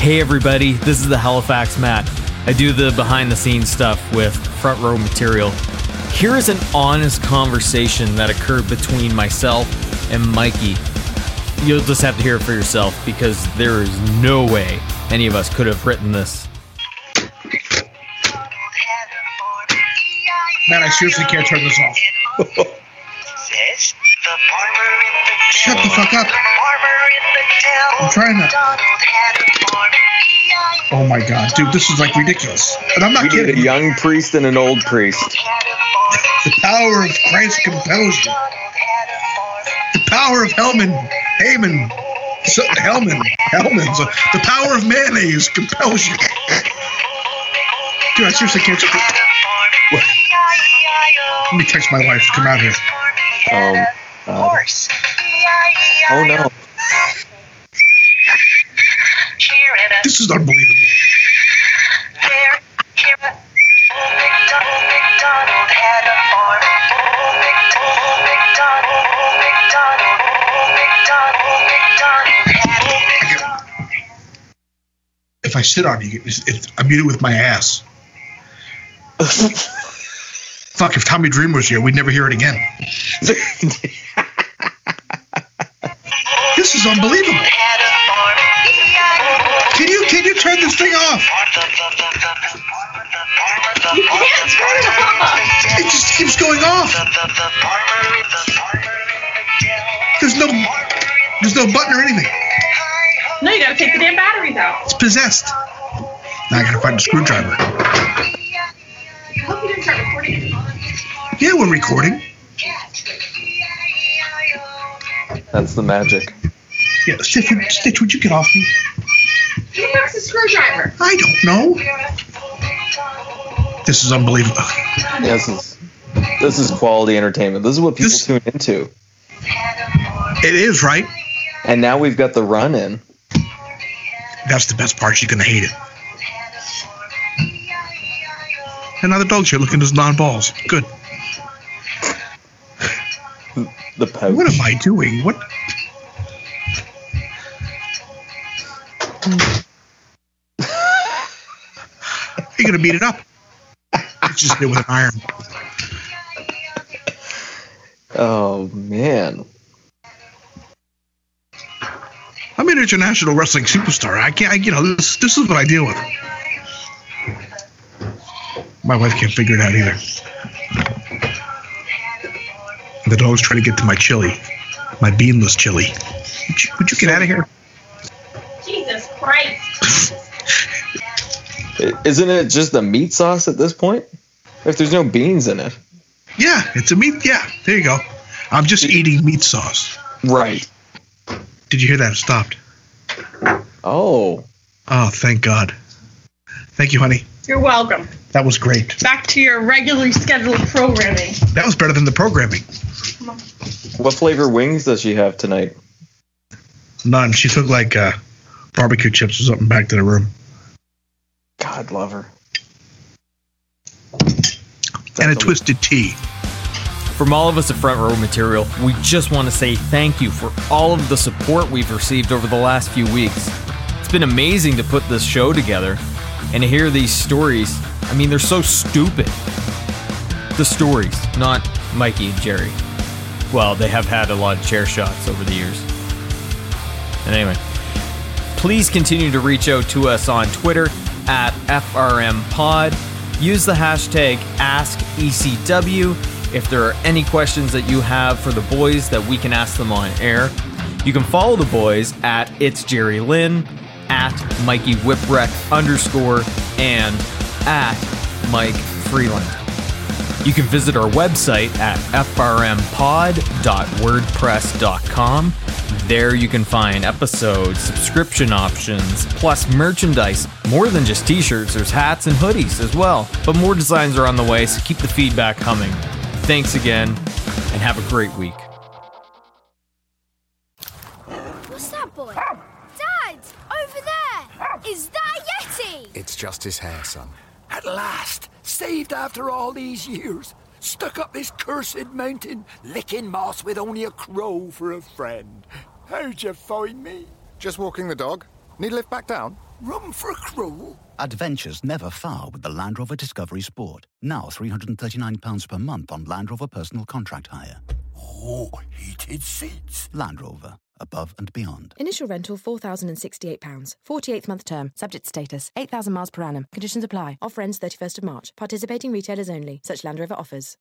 Hey everybody, this is the Halifax Matt. I do the behind the scenes stuff with front row material. Here is an honest conversation that occurred between myself and Mikey. You'll just have to hear it for yourself because there is no way any of us could have written this. Man, I seriously can't turn this off. Shut the fuck up. I'm trying to. Oh my god, dude, this is like ridiculous. And I'm not We need kidding. a young priest and an old priest. The power of Christ compels you. The power of Hellman, Heyman, so, Hellman, Hellman. so- the power of mayonnaise compels you. Dude, I seriously can't. Let me text my wife to come out here. Um, uh, oh no. This is unbelievable. If I sit on you, it's, it's, I'm muted with my ass. Fuck, if Tommy Dreamer was here, we'd never hear it again. This is unbelievable. Turn this thing off? You can't turn it off. It just keeps going off. There's no there's no button or anything. No, you gotta take the damn batteries out. It's possessed. Now I gotta find a screwdriver. I hope you didn't start recording. Yeah, we're recording. That's the magic. Yeah, Stitch, would, Stitch, would you get off me? Where's the screwdriver? I don't know. This is unbelievable. This is this is quality entertainment. This is what people This- tune into. It is right. And now we've got the run in. That's the best part. She's gonna hate it. And now the dog's here looking at his non-balls. Good. The pouch. What am I doing? What? You're gonna beat it up. It's just did with an iron. Oh man. I'm an international wrestling superstar. I can't. I, you know, this this is what I deal with. My wife can't figure it out either. The dog's trying to get to my chili, my beanless chili. Would you, would you get out of here? Isn't it just the meat sauce at this point? If there's no beans in it. Yeah, it's a meat. Yeah, there you go. I'm just eating meat sauce. Right. Did you hear that? It stopped. Oh. Oh, thank God. Thank you, honey. You're welcome. That was great. Back to your regularly scheduled programming. That was better than the programming. What flavor wings does she have tonight? None. She took like uh, barbecue chips or something back to the room. God love her. and a Twisted Tea. From all of us at Front Row Material, we just want to say thank you for all of the support we've received over the last few weeks. It's been amazing to put this show together and to hear these stories. I mean, they're so stupid. The stories, not Mikey and Jerry. Well, they have had a lot of chair shots over the years. And anyway, please continue to reach out to us on Twitter at FRMPod. Use the hashtag AskECW if there are any questions that you have for the boys that we can ask them on air. You can follow the boys at It's Jerry Lynn, at Mikey Whipwreck underscore, and at Mike Freeland. You can visit our website at frmpod.wordpress.com. There you can find episodes, subscription options, plus merchandise. More than just t shirts, there's hats and hoodies as well. But more designs are on the way, so keep the feedback coming. Thanks again, and have a great week. What's that, boy? Dad! Over there! Is that a Yeti? It's just his hair, son. At last! Saved after all these years! Stuck up this cursed mountain, licking moss with only a crow for a friend. How'd you find me? Just walking the dog. Need a lift back down? Rum for a crawl? Adventures never far with the Land Rover Discovery Sport. Now £339 per month on Land Rover personal contract hire. Oh, heated seats. Land Rover, above and beyond. Initial rental £4,068. 48th month term. Subject status. 8,000 miles per annum. Conditions apply. Offer ends 31st of March. Participating retailers only. Such Land Rover offers.